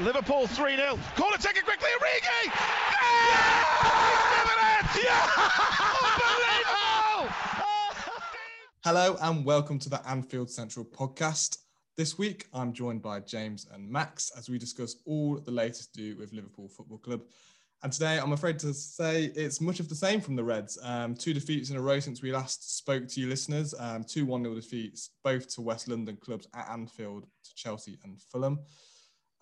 Liverpool 3 0. Corner taken quickly. Origi! Yeah! yeah! Unbelievable! Hello and welcome to the Anfield Central podcast. This week I'm joined by James and Max as we discuss all the latest to do with Liverpool Football Club. And today I'm afraid to say it's much of the same from the Reds. Um, two defeats in a row since we last spoke to you listeners, um, two 1 0 defeats, both to West London clubs at Anfield, to Chelsea and Fulham.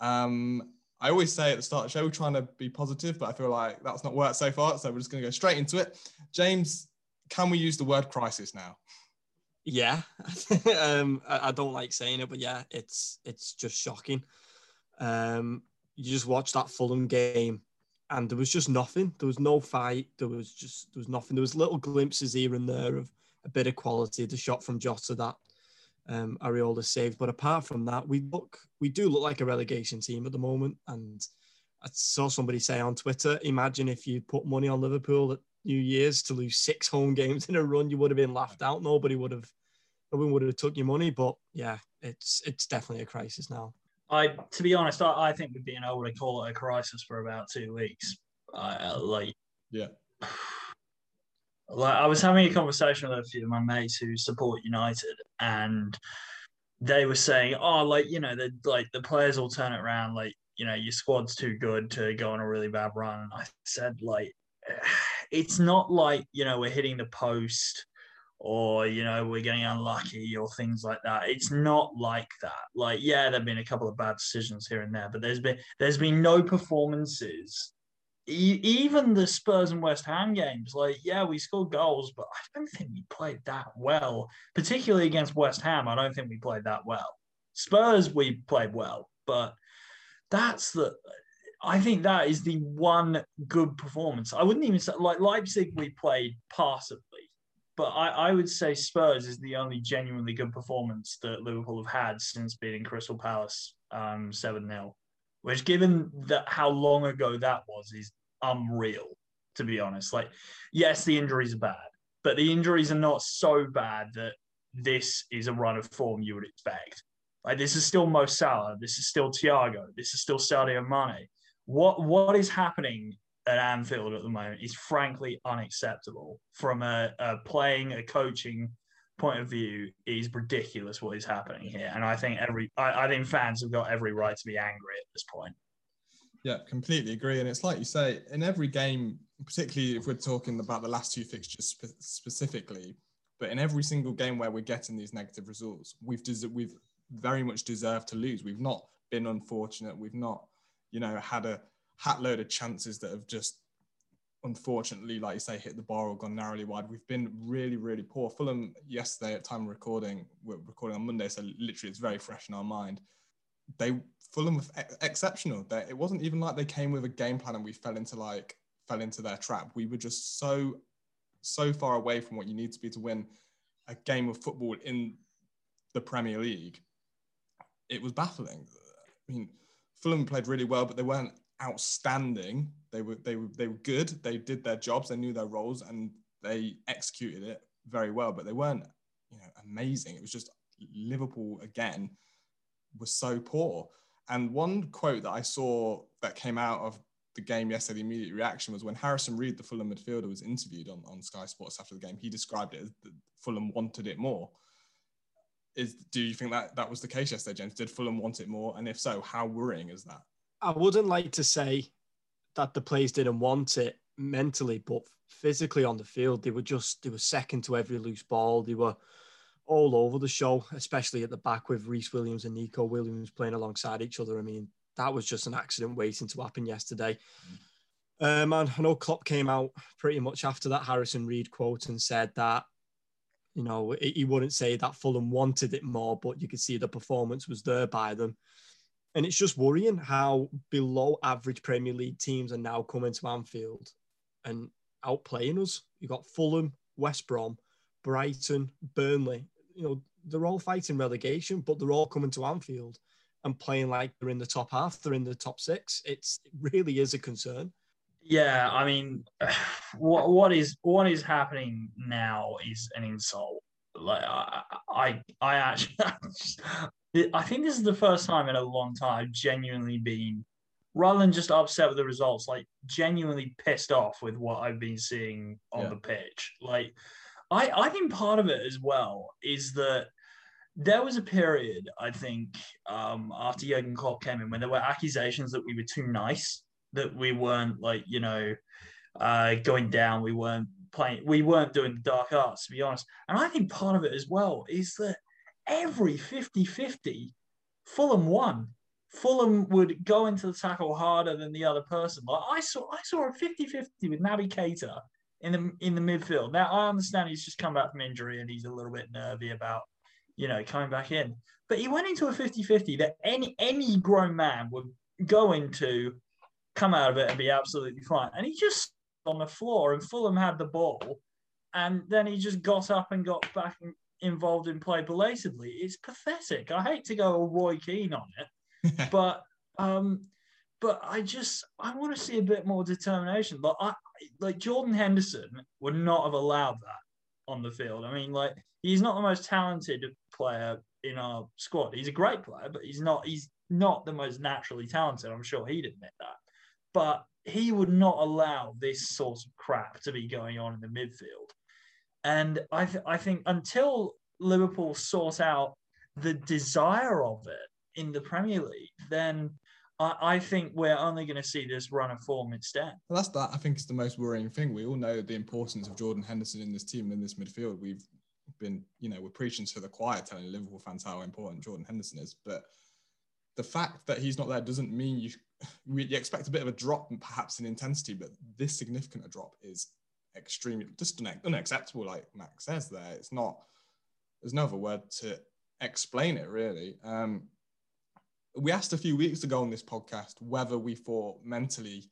Um, I always say at the start of the show, we're trying to be positive, but I feel like that's not worked so far. So we're just going to go straight into it. James, can we use the word crisis now? Yeah, um, I, don't like saying it, but yeah, it's it's just shocking. Um, you just watch that Fulham game, and there was just nothing. There was no fight. There was just there was nothing. There was little glimpses here and there of a bit of quality. The shot from Jota that um, Areola saved. But apart from that, we look we do look like a relegation team at the moment. And I saw somebody say on Twitter, imagine if you put money on Liverpool at New Year's to lose six home games in a run, you would have been laughed out. Nobody would have nobody would have took your money. But yeah, it's it's definitely a crisis now. I, to be honest, I, I think we've been able to call it a crisis for about two weeks. Uh, like, yeah, like I was having a conversation with a few of my mates who support United, and they were saying, "Oh, like you know, the like the players will turn it around. Like you know, your squad's too good to go on a really bad run." And I said, like, it's not like you know we're hitting the post or you know we're getting unlucky or things like that it's not like that like yeah there've been a couple of bad decisions here and there but there's been there's been no performances even the Spurs and West Ham games, like, yeah, we scored goals, but I don't think we played that well, particularly against West Ham. I don't think we played that well. Spurs, we played well, but that's the, I think that is the one good performance. I wouldn't even say, like, Leipzig, we played passively, but I, I would say Spurs is the only genuinely good performance that Liverpool have had since beating Crystal Palace um, 7 0 which given that how long ago that was is unreal to be honest like yes the injuries are bad but the injuries are not so bad that this is a run of form you would expect like this is still Mo Salah this is still Thiago this is still Sadio Mane what what is happening at Anfield at the moment is frankly unacceptable from a, a playing a coaching point of view is ridiculous what is happening here. And I think every I, I think fans have got every right to be angry at this point. Yeah, completely agree. And it's like you say, in every game, particularly if we're talking about the last two fixtures spe- specifically, but in every single game where we're getting these negative results, we've des- we've very much deserved to lose. We've not been unfortunate. We've not, you know, had a hat load of chances that have just unfortunately, like you say, hit the bar or gone narrowly wide. We've been really, really poor. Fulham yesterday at time of recording, we're recording on Monday, so literally it's very fresh in our mind. They Fulham were ex- exceptional. They, it wasn't even like they came with a game plan and we fell into like fell into their trap. We were just so so far away from what you need to be to win a game of football in the Premier League. It was baffling. I mean, Fulham played really well, but they weren't outstanding. They were they were they were good. They did their jobs. They knew their roles and they executed it very well. But they weren't you know amazing. It was just Liverpool again was so poor. And one quote that I saw that came out of the game yesterday, the immediate reaction was when Harrison Reed, the Fulham midfielder, was interviewed on, on Sky Sports after the game. He described it as Fulham wanted it more. Is do you think that that was the case yesterday, James? Did Fulham want it more? And if so, how worrying is that? I wouldn't like to say that the players didn't want it mentally, but physically on the field, they were just they were second to every loose ball. They were all over the show, especially at the back with Rhys Williams and Neco Williams playing alongside each other. I mean, that was just an accident waiting to happen yesterday. Mm. Um, and I know Klopp came out pretty much after that Harrison Reed quote and said that, you know, he wouldn't say that Fulham wanted it more, but you could see the performance was there by them. And it's just worrying how below average Premier League teams are now coming to Anfield and outplaying us. You've got Fulham, West Brom, Brighton, Burnley. You know, they're all fighting relegation, but they're all coming to Anfield and playing like they're in the top half, they're in the top six. It's it really is a concern. Yeah, I mean, what what is what is happening now is an insult. Like I I, I actually I think this is the first time in a long time I've genuinely been, rather than just upset with the results, like genuinely pissed off with what I've been seeing on Yeah. the pitch. Like, I, I think part of it as well is that there was a period, I think, um, after Jurgen Klopp came in when there were accusations that we were too nice, that we weren't like, you know, uh, going down, we weren't playing, we weren't doing the dark arts, to be honest. And I think part of it as well is that every 50 50, Fulham won. Fulham would go into the tackle harder than the other person. Like I saw, I saw a 50 50 with Naby Keita in the in the midfield. Now I understand he's just come back from injury and he's a little bit nervy about, you know, coming back in. But he went into a 50-50 that any any grown man would go into, come out of it and be absolutely fine. And he just on the floor and Fulham had the ball, and then he just got up and got back involved in play belatedly. It's pathetic. I hate to go Roy Keane on it, but um, but I just I want to see a bit more determination. But I like Jordan Henderson would not have allowed that on the field. I mean, like he's not the most talented player in our squad. He's a great player, but he's not he's not the most naturally talented. I'm sure he'd admit that. But he would not allow this sort of crap to be going on in the midfield. And I, th- I think until Liverpool sort out the desire of it in the Premier League, then I, I think we're only going to see this run of form instead. Well, that's that. I think it's the most worrying thing. We all know the importance of Jordan Henderson in this team in this midfield. We've been, you know, we're preaching to the choir, telling Liverpool fans how important Jordan Henderson is. But the fact that he's not there doesn't mean you we you expect a bit of a drop, perhaps in intensity. But this significant a drop is extremely just unacceptable. Like Max says, there, it's not. There's no other word to explain it really. Um, we asked a few weeks ago on this podcast whether we thought mentally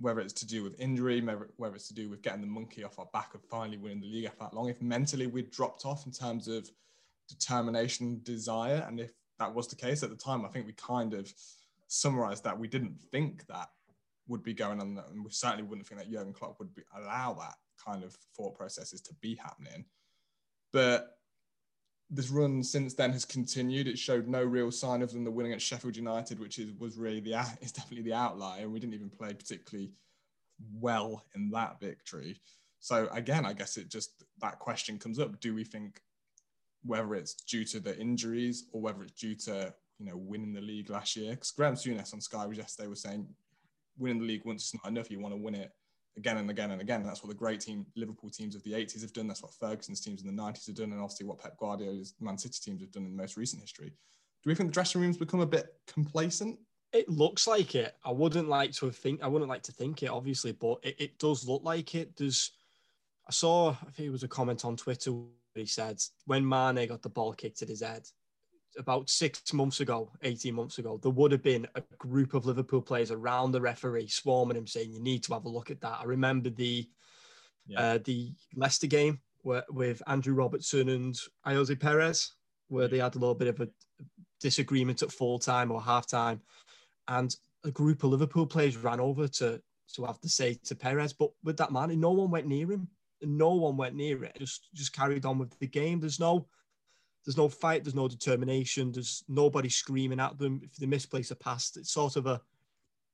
whether it's to do with injury, whether it's to do with getting the monkey off our back of finally winning the league after that long, if mentally we'd dropped off in terms of determination, desire, and if that was the case at the time, I think we kind of summarized that we didn't think that would be going on, and we certainly wouldn't think that Jurgen Klopp would be, allow that kind of thought processes to be happening. But this run since then has continued. It showed no real sign of them the winning at Sheffield United, which is was really the is definitely the outlier, we didn't even play particularly well in that victory. So again, I guess it just that question comes up: Do we think whether it's due to the injuries or whether it's due to you know winning the league last year? Because Graham Souness on Sky was yesterday was saying winning the league once is not enough. You want to win it again and again and again. That's what the great team Liverpool teams of the 80s have done. That's what Ferguson's teams in the 90s have done, and obviously what Pep Guardiola's Man City teams have done in the most recent history. Do we think the dressing room's become a bit complacent? It looks like it. I wouldn't like to think. I wouldn't like to think it, obviously, but it, it does look like it. There's. I saw. I think it was a comment on Twitter. Where he said when Mane got the ball kicked at his head about six months ago, eighteen months ago, there would have been a group of Liverpool players around the referee swarming him, saying, "You need to have a look at that." I remember the Yeah. uh, the Leicester game where, with Andrew Robertson and Ayoze Perez, where they had a little bit of a disagreement at full time or half time, and a group of Liverpool players ran over to to have to say to Perez, but with that man, no one went near him. No one went near it. Just just carried on with the game. There's no there's no fight. There's no determination. There's nobody screaming at them if they misplace a pass. It's sort of a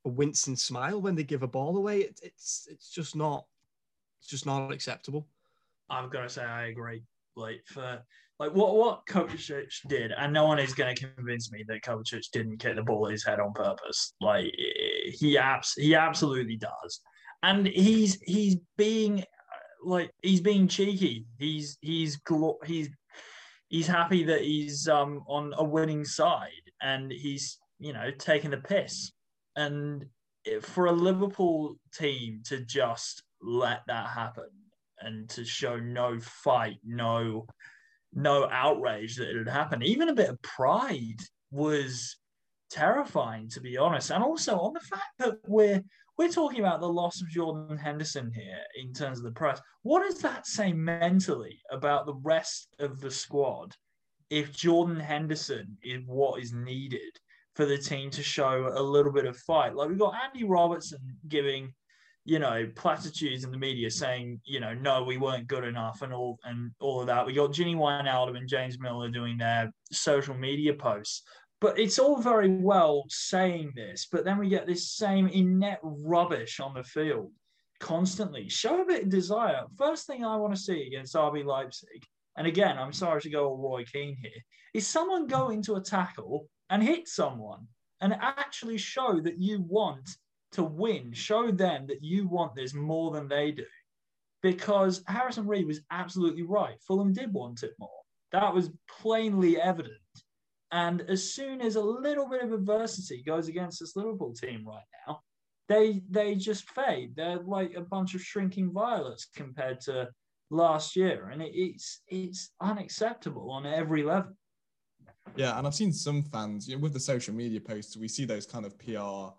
a wincing smile when they give a ball away. It, it's it's just not it's just not acceptable. I've got to say I agree. Like for like what what Kovacic did, and no one is going to convince me that Kovacic didn't kick the ball at his head on purpose. Like he abs he absolutely does, and he's he's being like he's being cheeky. He's he's he's he's happy that he's um on a winning side, and he's you know taking the piss. And for a Liverpool team to just let that happen and to show no fight, no no outrage that it had happened, even a bit of pride was terrifying to be honest. And also on the fact that we're we're talking about the loss of Jordan Henderson here in terms of the press. What does that say mentally about the rest of the squad if Jordan Henderson is what is needed for the team to show a little bit of fight? Like we've got Andy Robertson giving you know, platitudes in the media saying, you know, no, we weren't good enough and all and all of that. We got Gini Wijnaldum and James Milner doing their social media posts. But it's all very well saying this, but then we get this same inept rubbish on the field constantly. Show a bit of desire. First thing I want to see against RB Leipzig, and again, I'm sorry to go all Roy Keane here, is someone go into a tackle and hit someone and actually show that you want to win. Show them that you want this more than they do. Because Harrison Reed was absolutely right. Fulham did want it more. That was plainly evident. And as soon as a little bit of adversity goes against this Liverpool team right now, they they just fade. They're like a bunch of shrinking violets compared to last year, and it, it's it's unacceptable on every level. Yeah, and I've seen some fans you know, with the social media posts. We see those kind of PR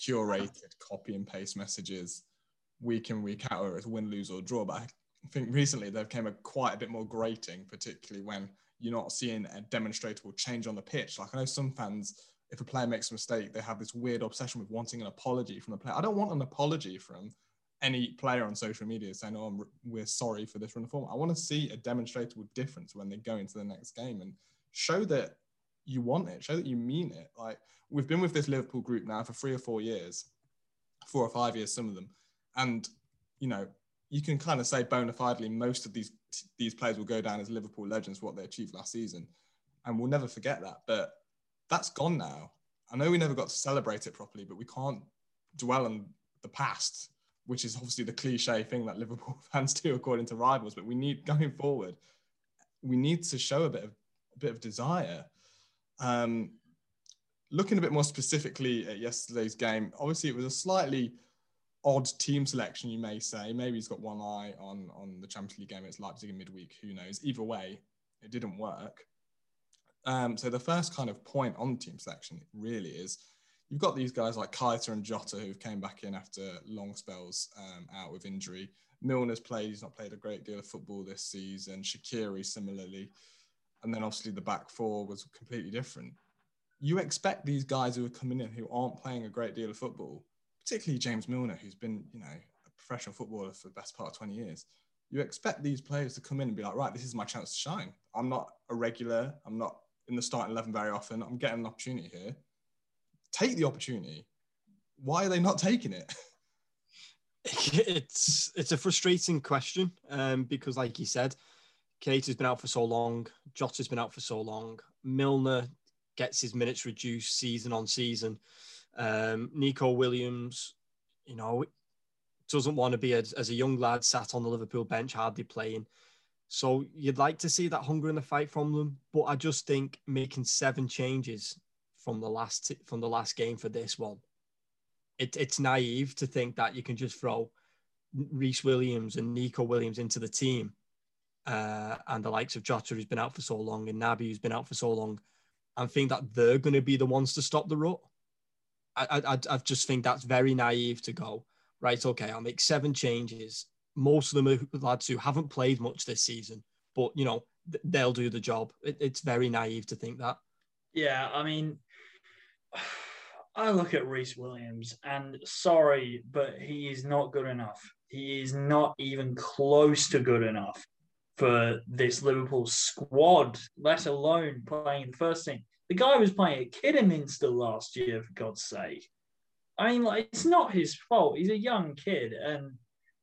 curated copy and paste messages week in week out, whether it's win, lose, or draw. But I think recently they've become a quite a bit more grating, particularly when you're not seeing a demonstrable change on the pitch. Like I know some fans, if a player makes a mistake, they have this weird obsession with wanting an apology from the player. I don't want an apology from any player on social media saying, "Oh, we're sorry for this run of form." I want to see a demonstrable difference when they go into the next game and show that you want it, show that you mean it. Like we've been with this Liverpool group now for three or four years, four or five years, some of them, and you know you can kind of say bona fidely most of these these players will go down as Liverpool legends for what they achieved last season, and we'll never forget that. But that's gone now. I know we never got to celebrate it properly, but we can't dwell on the past, which is obviously the cliche thing that Liverpool fans do according to rivals. But we need going forward, we need to show a bit of a bit of desire. Um, looking a bit more specifically at yesterday's game, obviously it was a slightly odd team selection, you may say. Maybe he's got one eye on on the Champions League game. It's Leipzig in midweek. Who knows? Either way, it didn't work. Um, so the first kind of point on team selection really is you've got these guys like Keita and Jota who've came back in after long spells um, out with injury. Milner's played; he's not played a great deal of football this season. Shaqiri similarly and then obviously the back four was completely different. You expect these guys who are coming in who aren't playing a great deal of football, particularly James Milner, who's been, you know, a professional footballer for the best part of 20 years. You expect these players to come in and be like, right, this is my chance to shine. I'm not a regular. I'm not in the starting 11 very often. I'm getting an opportunity here. Take the opportunity. Why are they not taking it? It's it's a frustrating question um, because, like you said, Keita has been out for so long. Jota's been out for so long. Milner gets his minutes reduced season on season. Um, Neco Williams, you know, doesn't want to be as, as a young lad sat on the Liverpool bench, hardly playing. So you'd like to see that hunger in the fight from them, but I just think making seven changes from the last from the last game for this one, it, it's naive to think that you can just throw Rhys Williams and Neco Williams into the team uh, and the likes of Jota, who's been out for so long, and Naby, who's been out for so long, and think that they're going to be the ones to stop the rut. I, I, I just think that's very naive to go, right, okay, I'll make seven changes. Most of them are lads who haven't played much this season, but, you know, they'll do the job. It, it's very naive to think that. Yeah, I mean, I look at Rhys Williams, and sorry, but he is not good enough. He is not even close to good enough for this Liverpool squad, let alone playing the first team. The guy was playing at Kidderminster last year, for God's sake. I mean, like it's not his fault. He's a young kid, and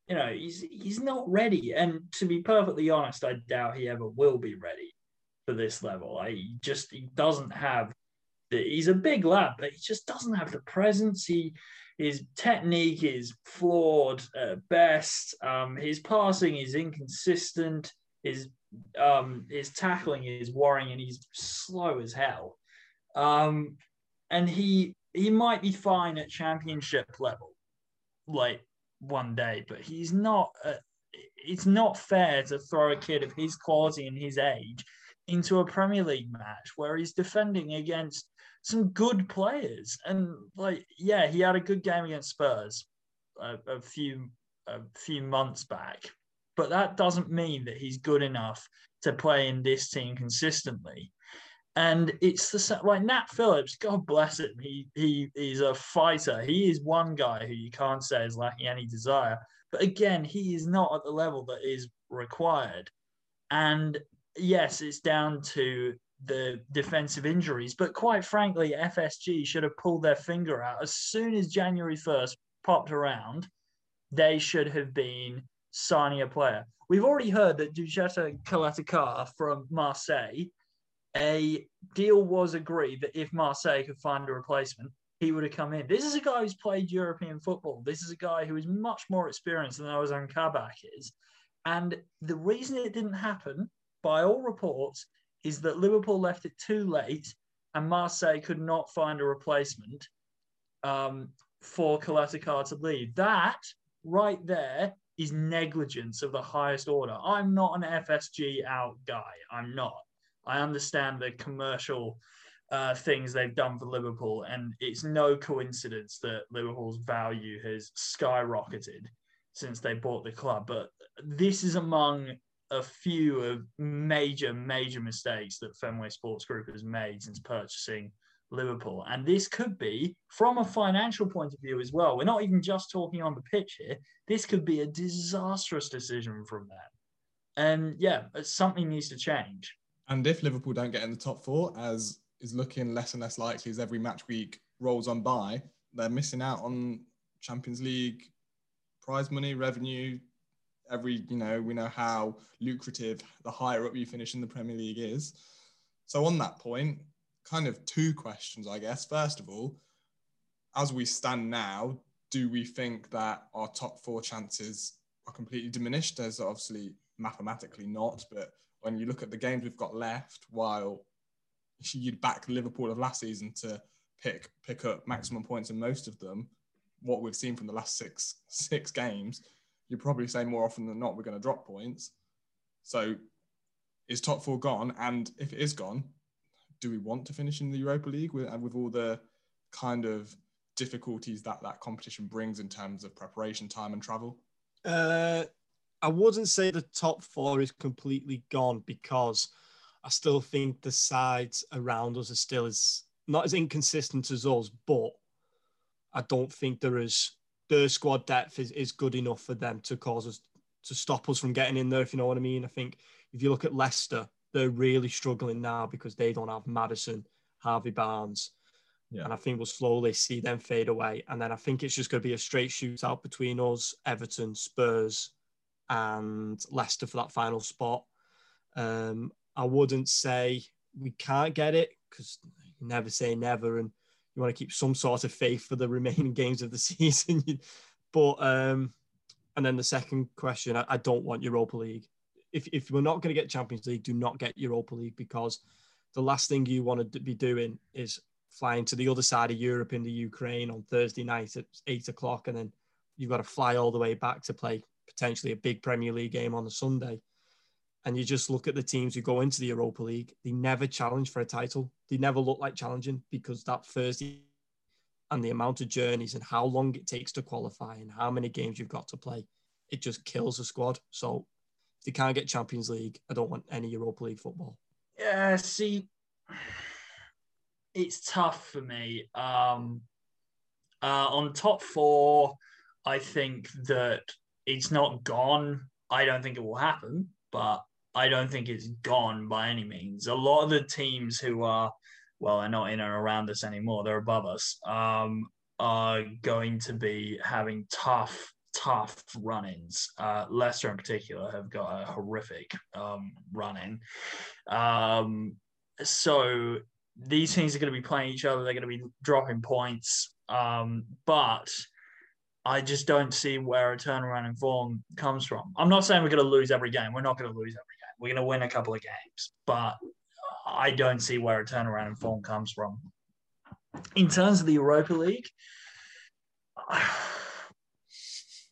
you know he's he's not ready. And to be perfectly honest, I doubt he ever will be ready for this level. I just he doesn't have. The, he's a big lad, but he just doesn't have the presence. He his technique is flawed at best. Um, his passing is inconsistent his um his tackling is worrying and he's slow as hell. Um and he he might be fine at championship level like one day, but he's not uh, it's not fair to throw a kid of his quality and his age into a Premier League match where he's defending against some good players. And like, yeah, he had a good game against Spurs a, a few a few months back, but that doesn't mean that he's good enough to play in this team consistently. And it's the like Nat Phillips, God bless him. He he is a fighter. He is one guy who you can't say is lacking any desire. But again, he is not at the level that is required. And yes, it's down to the defensive injuries. But quite frankly, FSG should have pulled their finger out as soon as January 1st popped around. They should have been signing a player. We've already heard that Duje Caleta-Car from Marseille, a deal was agreed that if Marseille could find a replacement, he would have come in. This is a guy who's played European football. This is a guy who is much more experienced than Ozan Kabak is. And the reason it didn't happen, by all reports, is that Liverpool left it too late and Marseille could not find a replacement um, for Kalatakar to leave. That right there is negligence of the highest order. I'm not an FSG out guy. I'm not. I understand the commercial uh, things they've done for Liverpool, and it's no coincidence that Liverpool's value has skyrocketed since they bought the club. But this is among a few of major, major mistakes that Fenway Sports Group has made since purchasing Liverpool. And this could be, from a financial point of view as well, we're not even just talking on the pitch here. This could be a disastrous decision from them. And yeah, something needs to change. And if Liverpool don't get in the top four, as is looking less and less likely as every match week rolls on by, they're missing out on Champions League prize money, revenue, every you know we know how lucrative the higher up you finish in the Premier League is. So on that point, kind of two questions, I guess. First of all, as we stand now, do we think that our top four chances are completely diminished? There's obviously mathematically not, but when you look at the games we've got left, while you'd back Liverpool of last season to pick pick up maximum points in most of them, what we've seen from the last six six games, you're probably say more often than not we're going to drop points. So is top four gone? And if it is gone, do we want to finish in the Europa League with, with all the kind of difficulties that that competition brings in terms of preparation time and travel? Uh, I wouldn't say the top four is completely gone because I still think the sides around us are still as not as inconsistent as us, but I don't think there is their squad depth is, is good enough for them to cause us to stop us from getting in there, if you know what I mean. I think if you look at Leicester, they're really struggling now because they don't have Maddison, Harvey Barnes. Yeah. And I think we'll slowly see them fade away. And then I think it's just going to be a straight shootout between us, Everton, Spurs, and Leicester for that final spot. Um, I wouldn't say we can't get it because you never say never. And you want to keep some sort of faith for the remaining games of the season. but um, and then the second question, I, I, don't want Europa League. If if we're not going to get Champions League, do not get Europa League because the last thing you want to be doing is flying to the other side of Europe in the Ukraine on Thursday night at eight o'clock, and then you've got to fly all the way back to play potentially a big Premier League game on a Sunday and you just look at the teams who go into the Europa League, they never challenge for a title. They never look like challenging because that first and the amount of journeys and how long it takes to qualify and how many games you've got to play, it just kills a squad. So they can't get Champions League, I don't want any Europa League football. Yeah, see, it's tough for me. Um, uh, on top four, I think that it's not gone. I don't think it will happen, but I don't think it's gone by any means. A lot of the teams who are, well, they're not in and around us anymore, they're above us, um, are going to be having tough, tough run ins. Uh, Leicester, in particular, have got a horrific um, run in. Um, so these teams are going to be playing each other, they're going to be dropping points. Um, but I just don't see where a turnaround in form comes from. I'm not saying we're going to lose every game. We're not going to lose every game. we're going to win a couple of games, but I don't see where a turnaround in form comes from. In terms of the Europa League,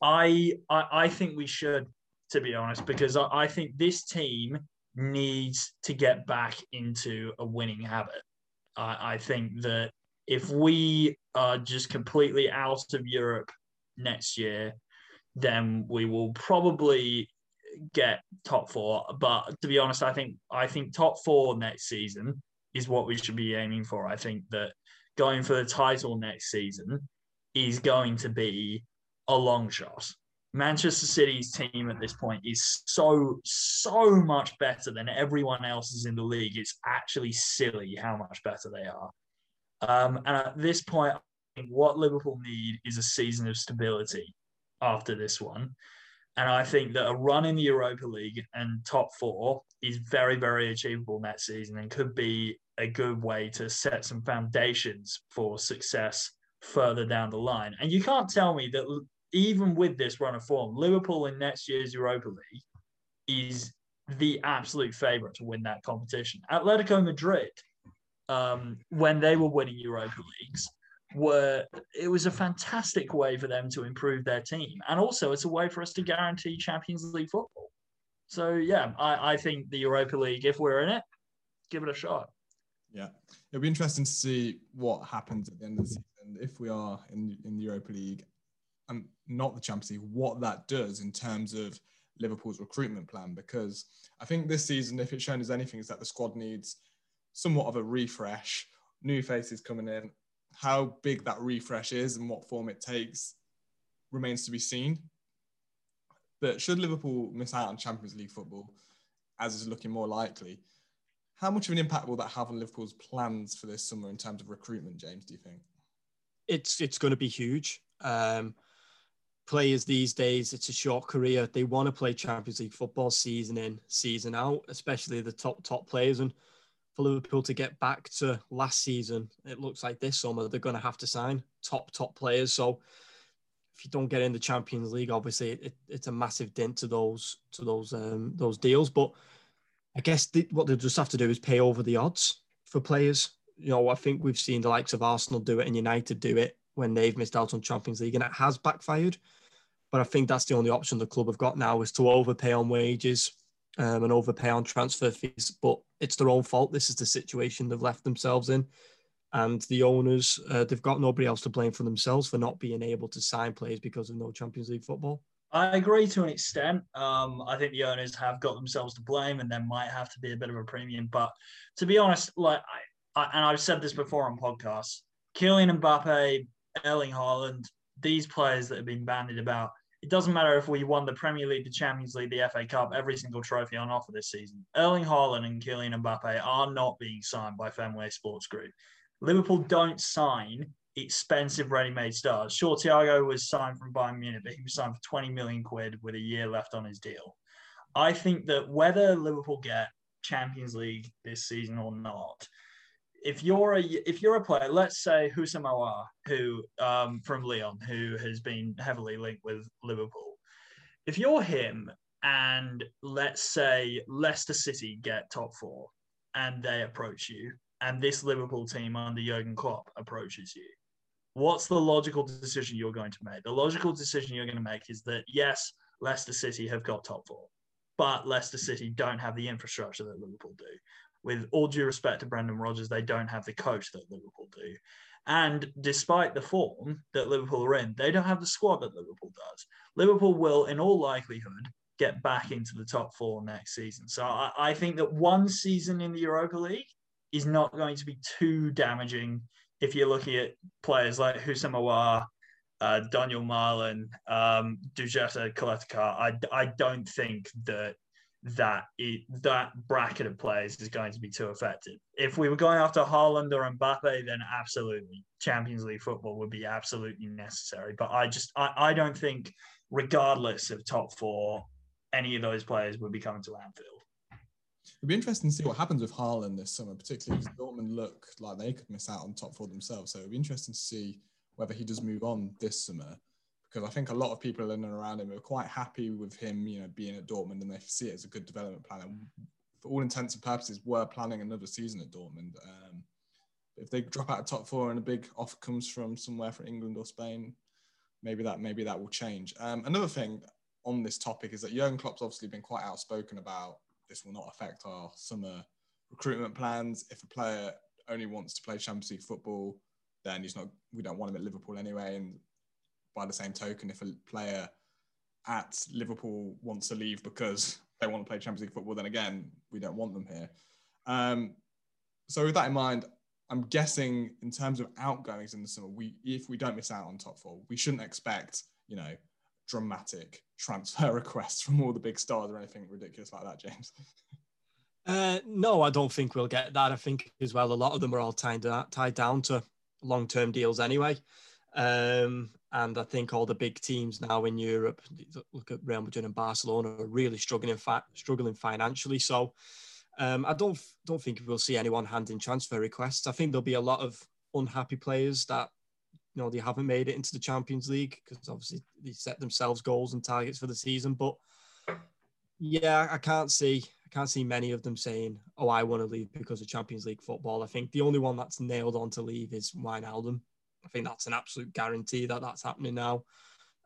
I I, I think we should, to be honest, because I, I think this team needs to get back into a winning habit. I, I think that if we are just completely out of Europe next year, then we will probably get top four. But to be honest, I think I think top four next season is what we should be aiming for. I think that going for the title next season is going to be a long shot. Manchester City's team at this point is so, so much better than everyone else's in the league. It's actually silly how much better they are. Um, and at this point, what Liverpool need is a season of stability after this one. And I think that a run in the Europa League and top four is very, very achievable next season and could be a good way to set some foundations for success further down the line. And you can't tell me that even with this run of form, Liverpool in next year's Europa League is the absolute favourite to win that competition. Atletico Madrid, um, when they were winning Europa Leagues, were it was a fantastic way for them to improve their team, and also it's a way for us to guarantee Champions League football. So yeah, I, I think the Europa League, if we're in it, give it a shot. Yeah, it'll be interesting to see what happens at the end of the season if we are in in the Europa League and not the Champions League, what that does in terms of Liverpool's recruitment plan. Because I think this season, if it's shown us anything, is that the squad needs somewhat of a refresh, new faces coming in. How big that refresh is and what form it takes remains to be seen. But should Liverpool miss out on Champions League football, as is looking more likely, how much of an impact will that have on Liverpool's plans for this summer in terms of recruitment, James? Do you think? It's it's going to be huge. Um, players these days, it's a short career. They want to play Champions League football season in, season out, especially the top top players. And for Liverpool to get back to last season, it looks like this summer they're going to have to sign top top players. So if you don't get in the Champions League, obviously it, it's a massive dent to those to those um, those deals. But I guess the, what they'll just have to do is pay over the odds for players. You know, I think we've seen the likes of Arsenal do it and United do it when they've missed out on Champions League, and it has backfired. But I think that's the only option the club have got now is to overpay on wages um, and overpay on transfer fees. But it's their own fault. This is the situation they've left themselves in. And the owners, uh, they've got nobody else to blame for themselves for not being able to sign players because of no Champions League football. I agree to an extent. Um, I think the owners have got themselves to blame, and there might have to be a bit of a premium. But to be honest, like I, I and I've said this before on podcasts, Kylian Mbappe, Erling Haaland, these players that have been bandied about, it doesn't matter if we won the Premier League, the Champions League, the FA Cup, every single trophy on offer this season. Erling Haaland and Kylian Mbappe are not being signed by Fenway Sports Group. Liverpool don't sign expensive ready-made stars. Sure, Thiago was signed from Bayern Munich, but he was signed for 20 million quid with a year left on his deal. I think that whether Liverpool get Champions League this season or not, if you're a if you're a player, let's say Houssem Aouar, who um, from Lyon, who has been heavily linked with Liverpool, if you're him and let's say Leicester City get top four and they approach you, and this Liverpool team under Jurgen Klopp approaches you, what's the logical decision you're going to make? The logical decision you're going to make is that yes, Leicester City have got top four, but Leicester City don't have the infrastructure that Liverpool do with all due respect to Brendan Rodgers, they don't have the coach that Liverpool do. And despite the form that Liverpool are in, they don't have the squad that Liverpool does. Liverpool will, in all likelihood, get back into the top four next season. So I, I think that one season in the Europa League is not going to be too damaging if you're looking at players like Houssem Aouar, uh, Donyell Malen, um, Duje Caleta-Car. I, I don't think that that it, that bracket of players is going to be too effective. If we were going after Haaland or Mbappe, then absolutely Champions League football would be absolutely necessary. But I just I, I don't think, regardless of top four, any of those players would be coming to Anfield. It'd be interesting to see what happens with Haaland this summer, particularly because Dortmund look like they could miss out on top four themselves. So it'd be interesting to see whether he does move on this summer because I think a lot of people in and around him are quite happy with him, you know, being at Dortmund and they see it as a good development plan. And for all intents and purposes, we're planning another season at Dortmund. Um, if they drop out of top four and a big offer comes from somewhere from England or Spain, maybe that maybe that will change. Um, another thing on this topic is that Jurgen Klopp's obviously been quite outspoken about this will not affect our summer recruitment plans. If a player only wants to play Champions League football, then he's not. We don't want him at Liverpool anyway, and by the same token, if a player at Liverpool wants to leave because they want to play Champions League football, then again, we don't want them here. Um, so with that in mind, I'm guessing in terms of outgoings in the summer, we if we don't miss out on top four, we shouldn't expect you know dramatic transfer requests from all the big stars or anything ridiculous like that, James. Uh, no, I don't think we'll get that. I think as well, a lot of them are all tied, tied down to long term deals anyway. Um, and I think all the big teams now in Europe, look at Real Madrid and Barcelona, are really struggling, fa- struggling financially. So um, I don't don't think we'll see anyone handing transfer requests. I think there'll be a lot of unhappy players that you know they haven't made it into the Champions League because obviously they set themselves goals and targets for the season. But yeah, I can't see I can't see many of them saying, "Oh, I want to leave because of Champions League football." I think the only one that's nailed on to leave is Wijnaldum. I think that's an absolute guarantee that that's happening now.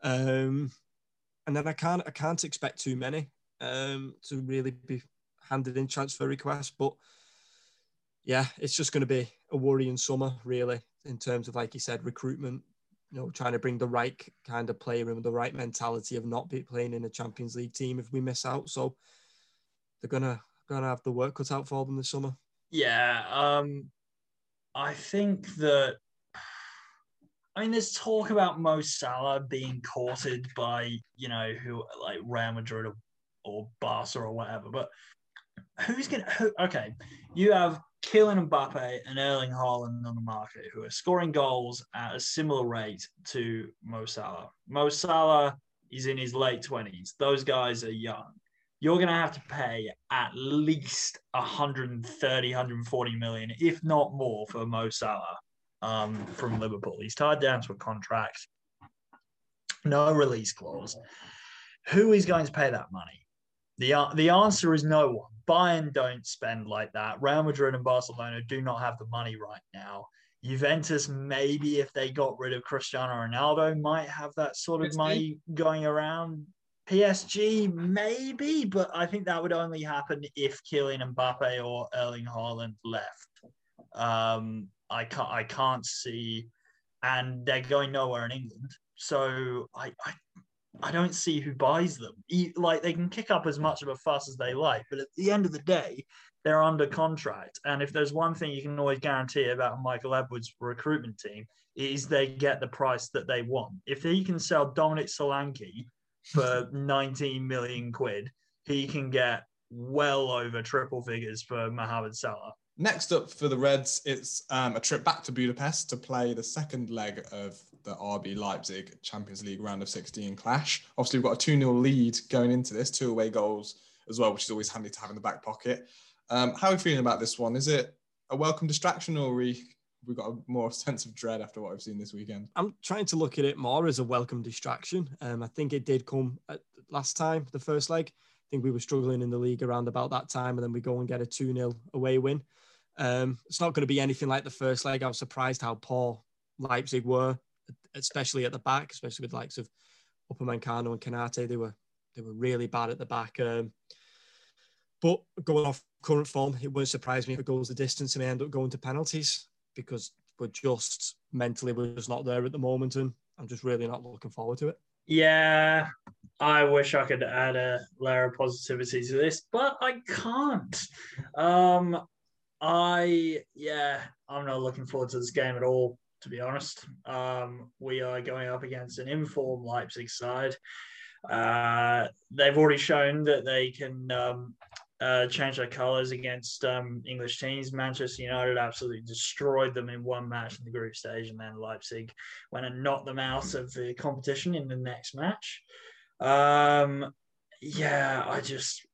Um, and then I can't I can't expect too many um, to really be handed in transfer requests. But yeah, it's just going to be a worrying summer, really, in terms of like you said, recruitment. You know, trying to bring the right kind of player and the right mentality of not be playing in a Champions League team if we miss out. So they're gonna gonna have the work cut out for them this summer. Yeah, um, I think that I mean, there's talk about Mo Salah being courted by, you know, who like Real Madrid or, or Barca or whatever. But who's going to, okay, you have Kylian Mbappe and Erling Haaland on the market who are scoring goals at a similar rate to Mo Salah. Mo Salah is in his late 20s. Those guys are young. You're going to have to pay at least 130, 140 million, if not more, for Mo Salah um, from Liverpool. He's tied down to a contract, no release clause. Who is going to pay that money? The, the answer is no one. Bayern don't spend like that. Real Madrid and Barcelona do not have the money right now. Juventus, maybe if they got rid of Cristiano Ronaldo, might have that sort of money going around. PSG, maybe, but I think that would only happen if Kylian Mbappe or Erling Haaland left. Um, I can't I can't see, and they're going nowhere in England. So I I, I don't see who buys them. Like they can kick up as much of a fuss as they like, but at the end of the day, they're under contract. And if there's one thing you can always guarantee about Michael Edwards' recruitment team, is they get the price that they want. If he can sell Dominic Solanke for 19 million quid, he can get well over triple figures for Mohamed Salah. Next up for the Reds, it's um, a trip back to Budapest to play the second leg of the RB Leipzig Champions League round of 16 clash. Obviously, we've got a 2 0 lead going into this, two away goals as well, which is always handy to have in the back pocket. Um, how are you feeling about this one? Is it a welcome distraction or we we've got a more sense of dread after what I've seen this weekend? I'm trying to look at it more as a welcome distraction. Um, I think it did come last time, the first leg. I think we were struggling in the league around about that time, and then we go and get a 2 0 away win. Um, it's not going to be anything like the first leg. I was surprised how poor Leipzig were, especially at the back, especially with likes of Upamecano and Konate. They were they were really bad at the back. Um, but going off current form, it wouldn't surprise me if it goes the distance and they end up going to penalties because we're just mentally we're just not there at the moment, and I'm just really not looking forward to it. Yeah, I wish I could add a layer of positivity to this, but I can't. Um, I yeah, I'm not looking forward to this game at all. To be honest, um, we are going up against an informed Leipzig side. Uh, they've already shown that they can um, uh, change their colours against um, English teams. Manchester United absolutely destroyed them in one match in the group stage, and then Leipzig went and knocked them out of the competition in the next match. Um, yeah, I just.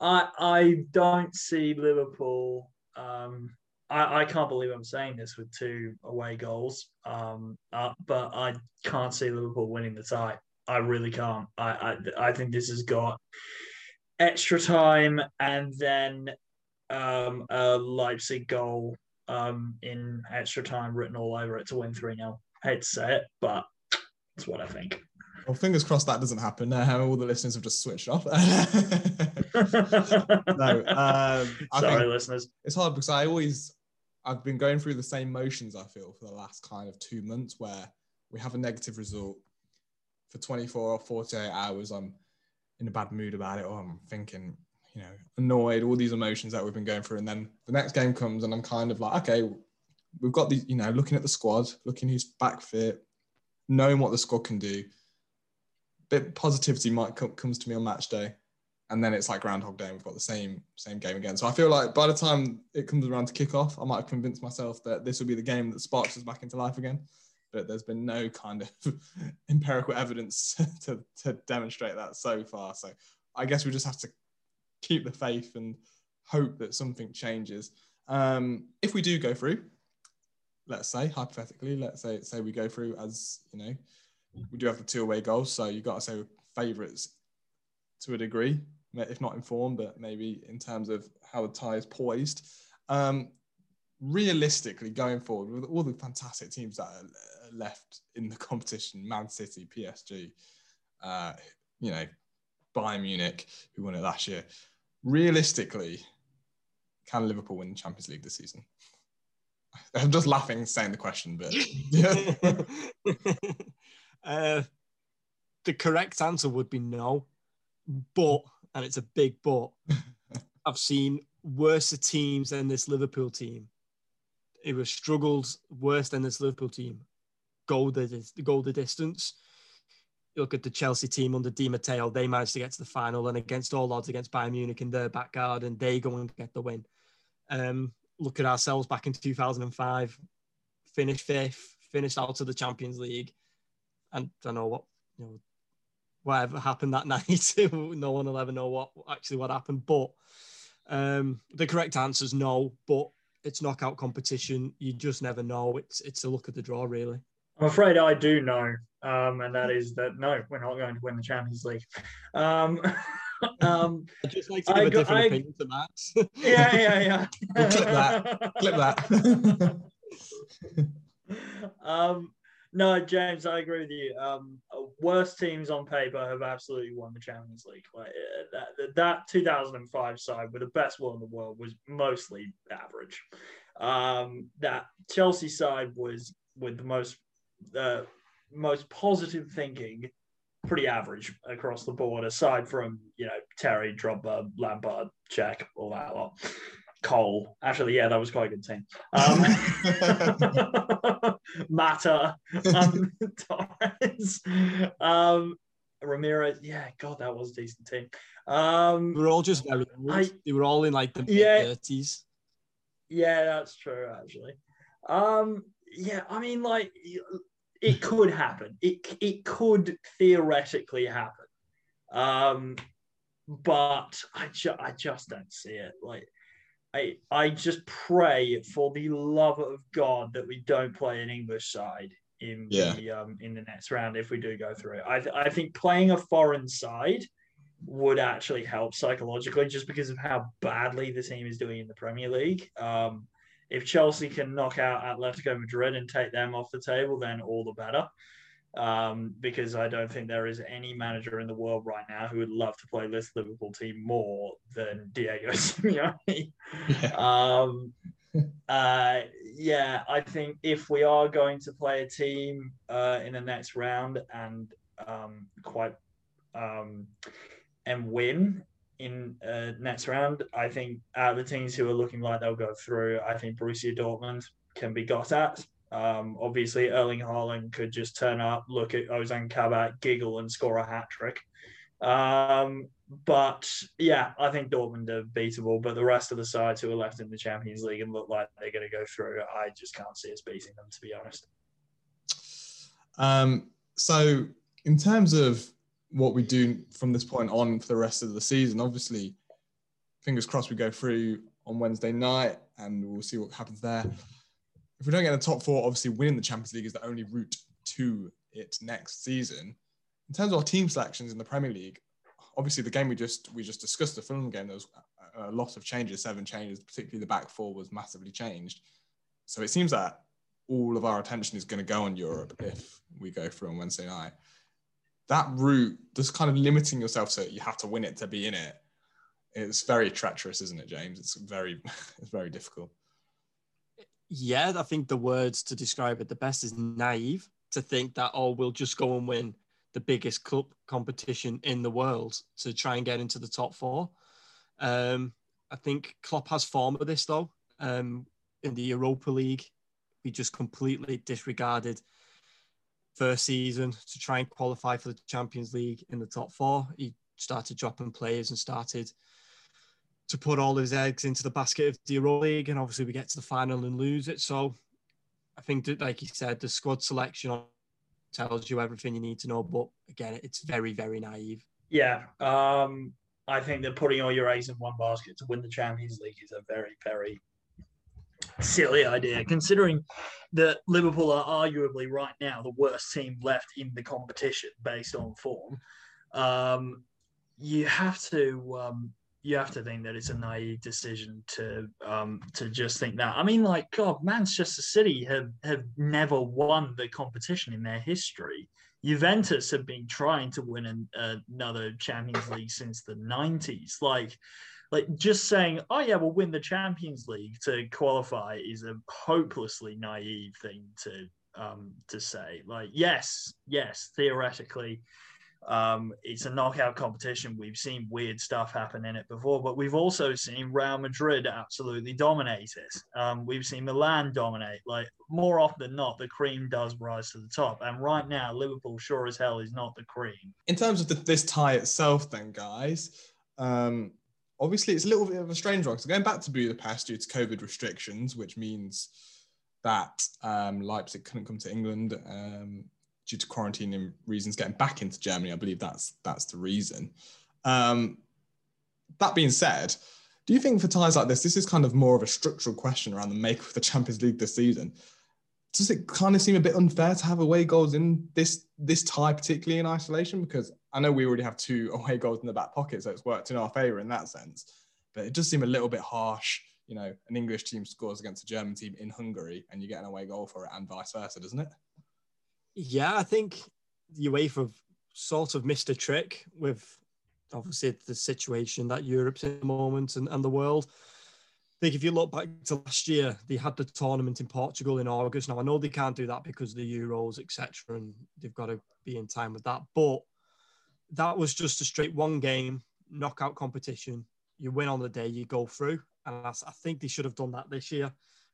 I I don't see Liverpool. Um, I, I can't believe I'm saying this with two away goals. Um, uh, but I can't see Liverpool winning the tie. I really can't. I, I I think this has got extra time and then um, a Leipzig goal um, in extra time written all over it to win 3 0. Hate to say it, but that's what I think. Well, fingers crossed that doesn't happen. Uh, all the listeners have just switched off. no, um, sorry, listeners. It's hard because I always, I've been going through the same motions. I feel for the last kind of two months, where we have a negative result for 24 or 48 hours. I'm in a bad mood about it, or I'm thinking, you know, annoyed, all these emotions that we've been going through. And then the next game comes and I'm kind of like, okay, we've got these, you know, looking at the squad, looking who's back fit, knowing what the squad can do. Bit positivity might come, comes to me on match day. And then it's like Groundhog Day we've got the same same game again. So I feel like by the time it comes around to kick off, I might have convinced myself that this will be the game that sparks us back into life again. But there's been no kind of empirical evidence to, to demonstrate that so far. So I guess we just have to keep the faith and hope that something changes. Um, if we do go through, let's say hypothetically, let's say say we go through as you know, we do have the two away goals, so you've got to say favourites to a degree, if not in form, but maybe in terms of how the tie is poised. Um, realistically, going forward with all the fantastic teams that are left in the competition, Man City, PSG, uh, you know, Bayern Munich, who won it last year. Realistically, can Liverpool win the Champions League this season? I'm just laughing saying the question, but yeah. uh, the correct answer would be no, but and it's a big but. I've seen worse teams than this Liverpool team. It was struggled worse than this Liverpool team. Go the go the distance. You look at the Chelsea team under Di Matteo; they managed to get to the final, and against all odds against Bayern Munich in their back garden, they go and get the win. Um, look at ourselves back in 2005, finished fifth, finished out of the Champions League. And I don't know what, you know, whatever happened that night. no one will ever know what actually what happened. But um, the correct answer is no, but it's knockout competition. You just never know. It's it's a look at the draw, really. I'm afraid I do know, um, and that is that no, we're not going to win the Champions League. Um, Um, I'd just like to give I a go, different I, opinion to Max. yeah, yeah, yeah. clip that. Clip that. um, no, James, I agree with you. Um, worst teams on paper have absolutely won the Champions League. Like uh, that, that 2005 side with the best one in the world was mostly average. Um, that Chelsea side was with the most uh, most positive thinking pretty average across the board, aside from you know Terry, Drogba, Lampard, Cech, all that lot. Cole, actually, yeah, that was quite a good team. Um, Mata, um, Torres, um, Ramires. Yeah, God, that was a decent team. Um, we were all just very old. I, they were all in like the yeah, 30s. Yeah, that's true, actually. Um, yeah, I mean, like it could happen. It it could theoretically happen, um, but I ju- I just don't see it. Like I I just pray for the love of God that we don't play an English side in yeah. the um, in the next round if we do go through. I th- I think playing a foreign side would actually help psychologically just because of how badly the team is doing in the Premier League. Um, if Chelsea can knock out Atletico Madrid and take them off the table, then all the better. Um, because I don't think there is any manager in the world right now who would love to play this Liverpool team more than Diego Simeone. Yeah. Um, uh, yeah, I think if we are going to play a team uh, in the next round and um, quite um, and win, in uh, next round. I think out of the teams who are looking like they'll go through, I think Borussia Dortmund can be got at. Um, obviously, Erling Haaland could just turn up, look at Ozan Kabak, giggle, and score a hat trick. Um, but yeah, I think Dortmund are beatable. But the rest of the sides who are left in the Champions League and look like they're going to go through, I just can't see us beating them, to be honest. Um, so, in terms of what we do from this point on for the rest of the season. Obviously, fingers crossed we go through on Wednesday night and we'll see what happens there. If we don't get in the top four, obviously winning the Champions League is the only route to it next season. In terms of our team selections in the Premier League, obviously the game we just we just discussed, the Fulham game, there was a lot of changes, seven changes, particularly the back four was massively changed. So it seems that all of our attention is going to go on Europe if we go through on Wednesday night that route, just kind of limiting yourself so you have to win it to be in it, it's very treacherous, isn't it, James? It's very, it's very difficult. Yeah, I think the words to describe it the best is naive to think that oh, we'll just go and win the biggest club competition in the world to try and get into the top four. Um, I think Klopp has form of this though. Um, in the Europa League, we just completely disregarded first season to try and qualify for the Champions League in the top four. He started dropping players and started to put all his eggs into the basket of the Euro League, and obviously we get to the final and lose it. So I think that, like you said, the squad selection tells you everything you need to know. But again, it's very, very naive. Yeah, um, I think that putting all your eggs in one basket to win the Champions League is a very, very silly idea, considering that Liverpool are arguably right now the worst team left in the competition based on form. Um, you have to um, you have to think that it's a naive decision to um, to just think that. I mean, like God, Manchester City have have never won the competition in their history. Juventus have been trying to win an, another Champions League since the '90s. Like, like just saying, "Oh yeah, we'll win the Champions League to qualify" is a hopelessly naive thing to um, to say. Like, yes, yes, theoretically, um, it's a knockout competition. We've seen weird stuff happen in it before, but we've also seen Real Madrid absolutely dominate it. Um, we've seen Milan dominate. Like more often than not, the cream does rise to the top. And right now, Liverpool sure as hell is not the cream. In terms of the, this tie itself, then, guys, um, obviously it's a little bit of a strange one. So going back to Budapest due to COVID restrictions, which means that um, Leipzig couldn't come to England. Due to quarantining reasons getting back into Germany. I believe that's that's the reason. Um, that being said, do you think for ties like this, this is kind of more of a structural question around the make of the Champions League this season? Does it kind of seem a bit unfair to have away goals in this this tie, particularly in isolation? Because I know we already have two away goals in the back pocket, so it's worked in our favour in that sense. But it does seem a little bit harsh. You know, an English team scores against a German team in Hungary, and you get an away goal for it, and vice versa, doesn't it? Yeah, I think UEFA sort of missed a trick with obviously the situation that Europe's in at the moment and, and the world. I think if you look back to last year, they had the tournament in Portugal in August. Now I know they can't do that because of the Euros, etc., and they've got to be in time with that. But that was just a straight one game knockout competition. You win on the day, you go through, and I think they should have done that this year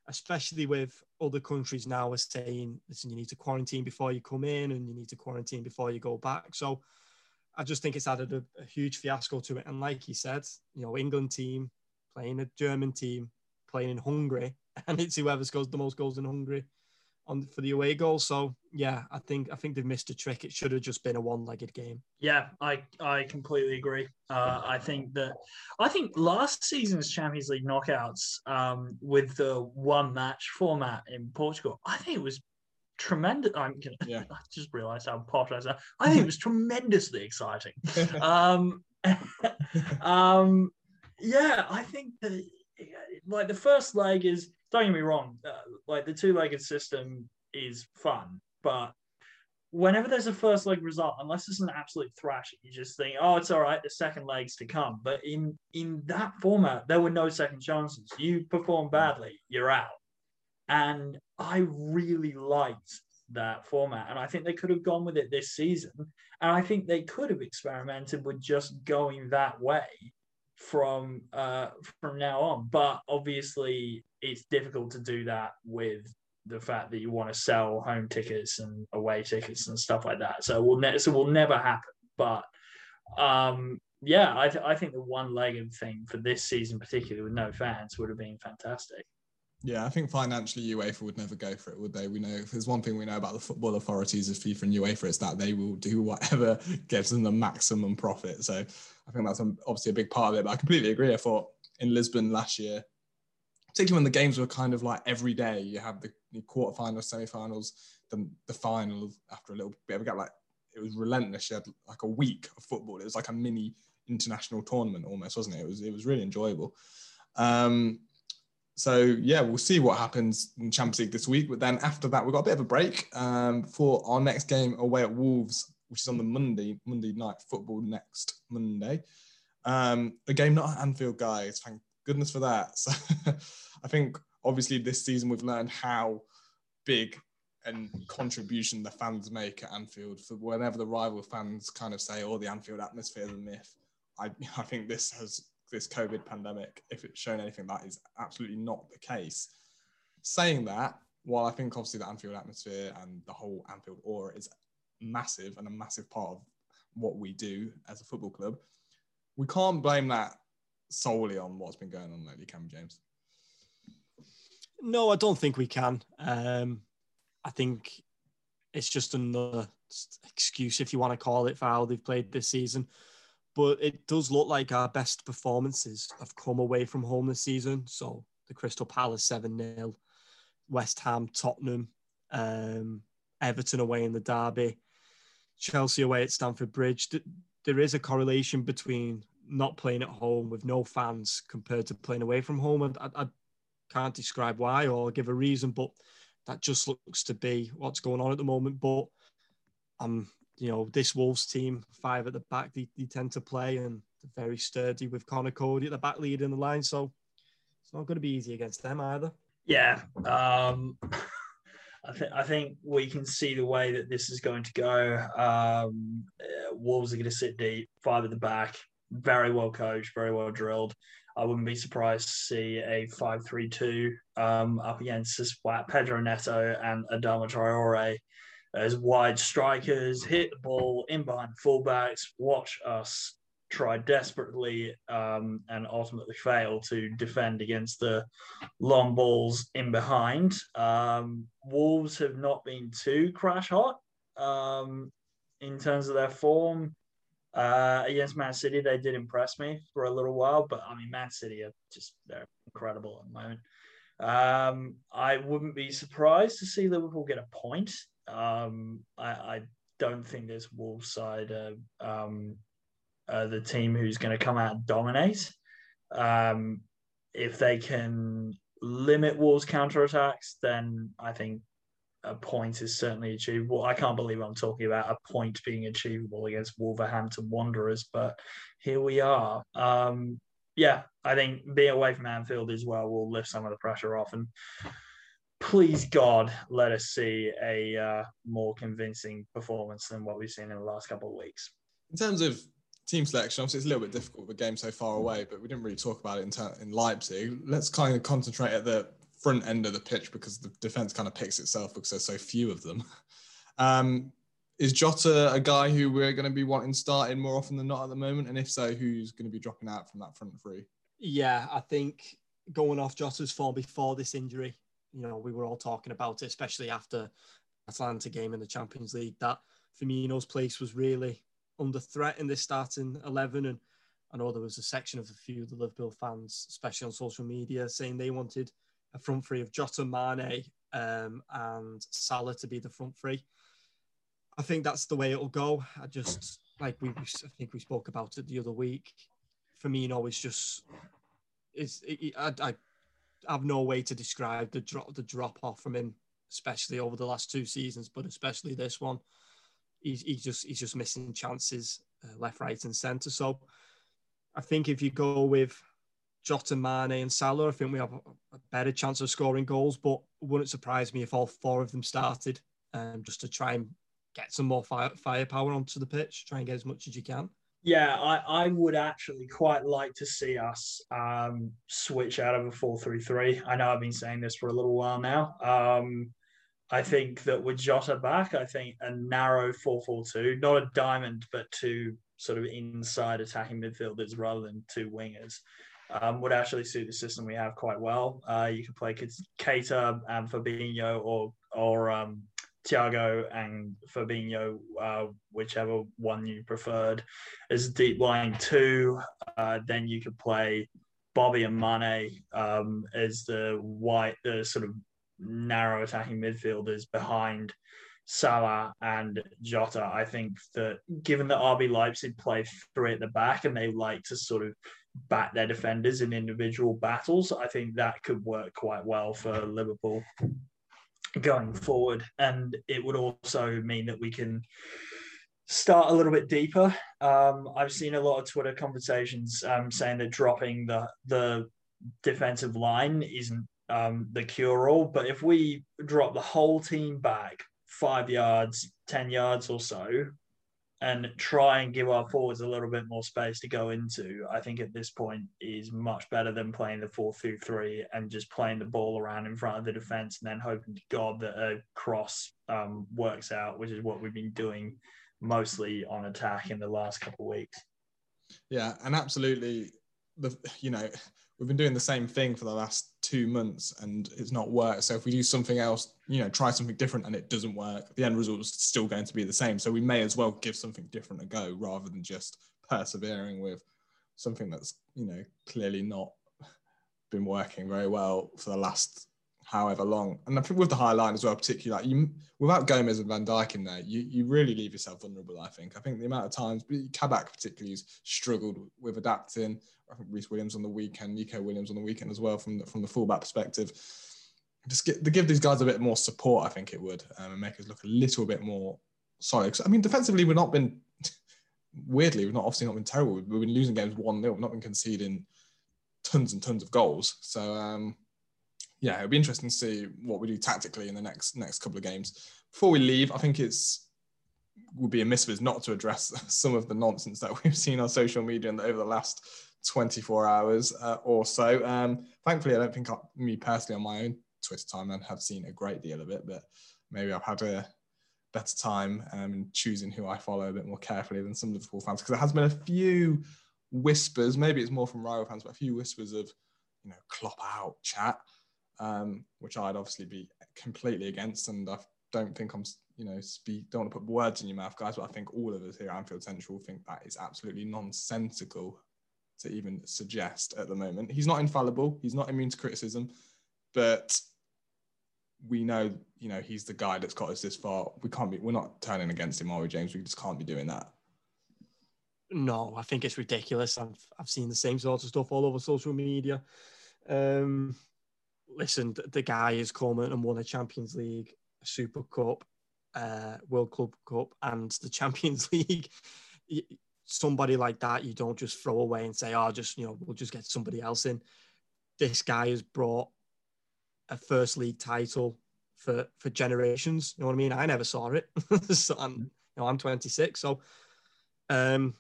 especially with other countries now are saying, listen, you need to quarantine before you come in and you need to quarantine before you go back. So I just think it's added a, a huge fiasco to it. And like you said, you know, England team playing a German team, playing in Hungary, and it's whoever scores the most goals in Hungary on for the away goal. So yeah, I think I think they've missed a trick. It should have just been a one-legged game. Yeah, I I completely agree. Uh, I think that I think last season's Champions League knockouts um, with the one match format in Portugal, I think it was tremendous. I'm gonna. Yeah. I just realised how posh I sound. I think it was tremendously exciting. um, um, yeah, I think that like the first leg is don't get me wrong, uh, like the two-legged system is fun, but whenever there's a first leg result, unless it's an absolute thrash, you just think, oh, it's all right, the second leg's to come. But in in that format, there were no second chances. You perform badly, you're out. And I really liked that format, and I think they could have gone with it this season. And I think they could have experimented with just going that way from uh, from now on. But obviously, it's difficult to do that with the fact that you want to sell home tickets and away tickets and stuff like that. So will ne- so will never happen. But um, yeah, I, th- I think the one-legged thing for this season, particularly with no fans, would have been fantastic. Yeah, I think financially UEFA would never go for it, would they? We know if there's one thing we know about the football authorities of FIFA and UEFA, it's that they will do whatever gives them the maximum profit. So I think that's obviously a big part of it. But I completely agree. I thought in Lisbon last year, particularly when the games were kind of like every day, you have the, quarterfinals, semi-finals, the the final after a little bit of a gap. Like it was relentless. You had like a week of football. It was like a mini international tournament almost, wasn't it? It was it was really enjoyable. Um, so yeah, we'll see what happens in Champions League this week. But then after that, we've got a bit of a break um, for our next game away at Wolves, which is on the Monday Monday night football next Monday. Um, a game not at Anfield, guys. Thank goodness for that. So I think obviously this season we've learned how big and contribution the fans make at Anfield. For whenever the rival fans kind of say, "Oh, the Anfield atmosphere is a myth," I I think this has this COVID pandemic, if it's shown anything, that is absolutely not the case. Saying that, while I think obviously the Anfield atmosphere and the whole Anfield aura is massive and a massive part of what we do as a football club, we can't blame that solely on what's been going on lately, can James? No, I don't think we can. Um, I think it's just another excuse, if you want to call it, for how they've played this season. But it does look like our best performances have come away from home this season. So the Crystal Palace 7 0, West Ham, Tottenham, um, Everton away in the Derby, Chelsea away at Stamford Bridge. There is a correlation between not playing at home with no fans compared to playing away from home. And I, I can't describe why or give a reason, but that just looks to be what's going on at the moment. But um, you know, this Wolves team, five at the back, they, they tend to play and very sturdy with Conor Coady at the back leading the line. So it's not going to be easy against them either. Yeah. Um, I, th- I think we can see the way that this is going to go. Um, uh, Wolves are going to sit deep, five at the back, very well coached, very well drilled. I wouldn't be surprised to see a 5 3 2 um, up against this Pedro Neto and Adama Traore as wide strikers, hit the ball in behind fullbacks, watch us try desperately um, and ultimately fail to defend against the long balls in behind. Um, Wolves have not been too crash hot um, in terms of their form. Uh, against Man City, they did impress me for a little while, but I mean, Man City are just they're incredible at the moment. Um, I wouldn't be surprised to see Liverpool get a point. Um, I, I, don't think this Wolves side uh, um, uh, the team who's going to come out and dominate. Um, if they can limit Wolves' counterattacks, then I think a point is certainly achievable. I can't believe I'm talking about a point being achievable against Wolverhampton Wanderers, but here we are. Um, yeah, I think being away from Anfield as well will lift some of the pressure off. And please God, let us see a uh, more convincing performance than what we've seen in the last couple of weeks. In terms of team selection, obviously it's a little bit difficult with a game so far away, but we didn't really talk about it in, ter- in Leipzig. Let's kind of concentrate at the front end of the pitch because the defense kind of picks itself because there's so few of them. Um, is Jota a guy who we're going to be wanting starting more often than not at the moment? And if so, who's going to be dropping out from that front three? Yeah, I think going off Jota's form before this injury, you know, we were all talking about it, especially after Atalanta game in the Champions League, that Firmino's place was really under threat in this starting 11. And I know there was a section of a few of the Liverpool fans, especially on social media, saying they wanted a front three of Jota, Mane, um, and Salah to be the front three. I think that's the way it'll go. I just like we, I think we spoke about it the other week. Firmino is just is I, I have no way to describe the drop the drop off from him, especially over the last two seasons, but especially this one. He's, he's just he's just missing chances uh, left, right, and centre. So I think if you go with Jota, Mane, and Salah, I think we have a better chance of scoring goals. But wouldn't surprise me if all four of them started, um, just to try and get some more fire, firepower onto the pitch, try and get as much as you can. Yeah, I, I would actually quite like to see us um, switch out of a 4 3 3. I know I've been saying this for a little while now. Um, I think that with Jota back, I think a narrow 4 4 2, not a diamond, but two sort of inside attacking midfielders rather than two wingers, um, would actually suit the system we have quite well. Uh, you could play Keita and Fabinho or, or um, Thiago and Fabinho, uh, whichever one you preferred, as deep line two. Uh, then you could play Bobby and Mane um, as the white, the sort of narrow attacking midfielders behind Salah and Jota. I think that given that RB Leipzig play three at the back and they like to sort of bat their defenders in individual battles, I think that could work quite well for Liverpool going forward. And it would also mean that we can start a little bit deeper. Um, I've seen a lot of Twitter conversations um, saying that dropping the the defensive line isn't um, the cure all, but if we drop the whole team back five yards, ten yards or so, and try and give our forwards a little bit more space to go into, I think at this point is much better than playing the 4 2 3 and just playing the ball around in front of the defense and then hoping to God that a cross um, works out, which is what we've been doing mostly on attack in the last couple of weeks. Yeah, and absolutely, the you know we've been doing the same thing for the last two months and it's not worked. So if we do something else, you know, try something different and it doesn't work, the end result is still going to be the same. So we may as well give something different a go rather than just persevering with something that's, you know, clearly not been working very well for the last however long. And I think with the high line as well, particularly like you, without Gomez and Van Dijk in there, you, you really leave yourself vulnerable. I think. I think the amount of times, Kabak particularly has struggled with adapting. I think Rhys Williams on the weekend, Neco Williams on the weekend as well from the, from the fullback perspective. Just get, to give these guys a bit more support, I think it would, um, and make us look a little bit more solid. I mean, defensively, we've not been weirdly, we've not obviously not been terrible. We've been losing games one 0 We've not been conceding tons and tons of goals. So um, yeah, it'll be interesting to see what we do tactically in the next next couple of games. Before we leave, I think it's would be a miss of us not to address some of the nonsense that we've seen on social media over the last 24 hours uh, or so. Um, thankfully, I don't think I, me personally on my own Twitter timeline have seen a great deal of it, but maybe I've had a better time um, choosing who I follow a bit more carefully than some Liverpool fans because there has been a few whispers. Maybe it's more from rival fans, but a few whispers of you know Klopp out chat um, which I'd obviously be completely against. And I don't think I'm, you know, speak, don't want to put words in your mouth, guys, but I think all of us here at Anfield Central think that is absolutely nonsensical to even suggest at the moment. He's not infallible, he's not immune to criticism, but we know, you know, he's the guy that's got us this far. We can't be, we're not turning against him, are we, James? We just can't be doing that. No, I think it's ridiculous. I've I've seen the same sort of stuff all over social media. Um, listen, the guy has come and won a Champions League, a Super Cup, uh, World Club Cup, and the Champions League. Somebody like that, you don't just throw away and say, "Oh, just you know, we'll just get somebody else in." This guy has brought a first league title for for generations. You know what I mean? I never saw it. so I'm, you know, I'm 26, so um,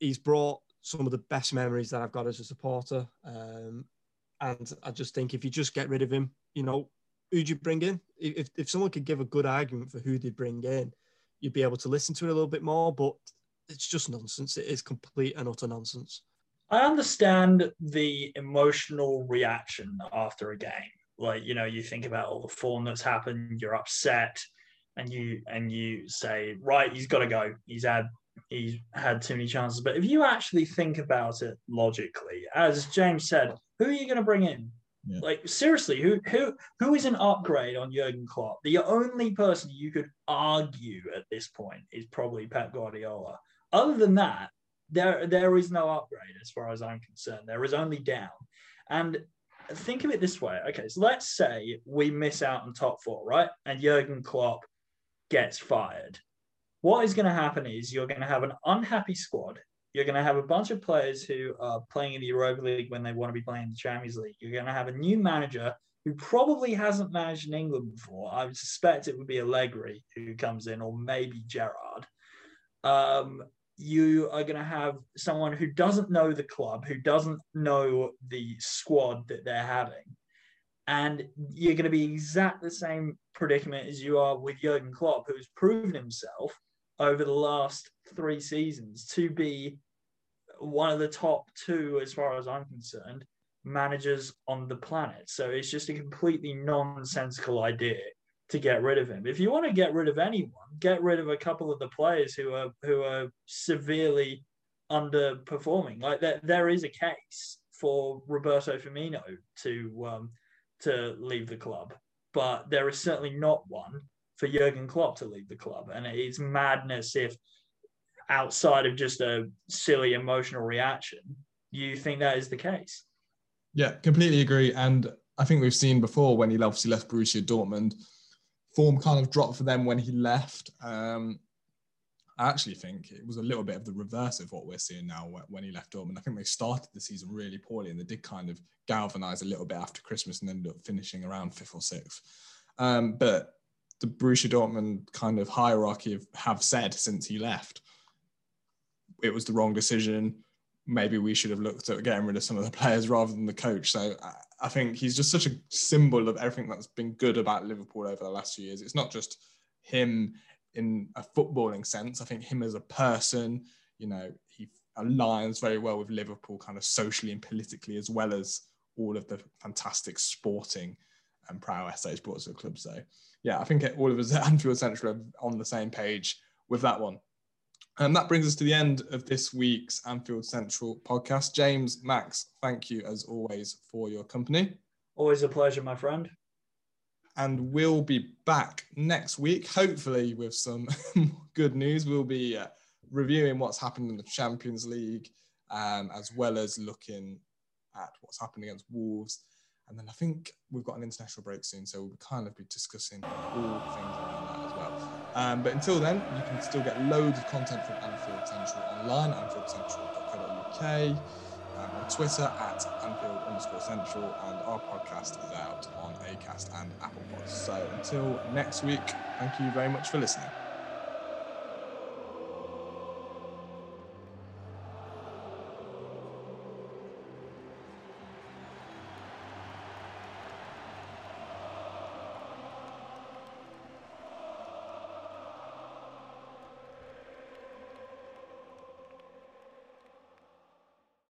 he's brought some of the best memories that I've got as a supporter. Um, and I just think if you just get rid of him, you know, who'd you bring in? If, if someone could give a good argument for who they'd bring in, you'd be able to listen to it a little bit more. But it's just nonsense. It is complete and utter nonsense. I understand the emotional reaction after a game. Like, you know, you think about all the form that's happened, you're upset, and you and you say, right, he's got to go. He's had he's had too many chances. But if you actually think about it logically, as James said, who are you going to bring in? Yeah. Like seriously, who who who is an upgrade on Jurgen Klopp? The only person you could argue at this point is probably Pep Guardiola. Other than that, there there is no upgrade as far as I'm concerned. There is only down. And think of it this way. Okay, so let's say we miss out on top four, right? And Jurgen Klopp gets fired what is going to happen is you're going to have an unhappy squad. You're going to have a bunch of players who are playing in the Europa League when they want to be playing in the Champions League. You're going to have a new manager who probably hasn't managed in England before. I would suspect it would be Allegri who comes in, or maybe Gerrard. Um, you are going to have someone who doesn't know the club, who doesn't know the squad that they're having. And you're going to be exactly the same predicament as you are with Jurgen Klopp, who has proven himself over the last three seasons to be one of the top two, as far as I'm concerned, managers on the planet. So it's just a completely nonsensical idea to get rid of him. If you want to get rid of anyone, get rid of a couple of the players who are who are severely underperforming. Like there, there is a case for Roberto Firmino to um, to leave the club, but there is certainly not one for Jurgen Klopp to leave the club. And it's madness if outside of just a silly emotional reaction, you think that is the case. Yeah, completely agree. And I think we've seen before when he obviously left Borussia Dortmund, form kind of dropped for them when he left. Um, I actually think it was a little bit of the reverse of what we're seeing now when he left Dortmund. I think they started the season really poorly and they did kind of galvanize a little bit after Christmas and ended up finishing around fifth or sixth. Um, but the Borussia Dortmund kind of hierarchy have said since he left, it was the wrong decision. Maybe we should have looked at getting rid of some of the players rather than the coach. So I think he's just such a symbol of everything that's been good about Liverpool over the last few years. It's not just him in a footballing sense. I think him as a person, you know, he aligns very well with Liverpool kind of socially and politically, as well as all of the fantastic sporting and prowess that he's brought to the club. So, yeah, I think all of us at Anfield Central are on the same page with that one. And that brings us to the end of this week's Anfield Central podcast. James, Max, thank you as always for your company. Always a pleasure, my friend. And we'll be back next week, hopefully, with some good news. We'll be uh, reviewing what's happened in the Champions League, um, as well as looking at what's happened against Wolves. And then I think we've got an international break soon, so we'll kind of be discussing all things around that as well. Um, but until then, you can still get loads of content from Anfield Central online, anfieldcentral.co.uk, um, on Twitter at Anfield underscore Central, and our podcast is out on Acast and Apple Pods. So until next week, thank you very much for listening.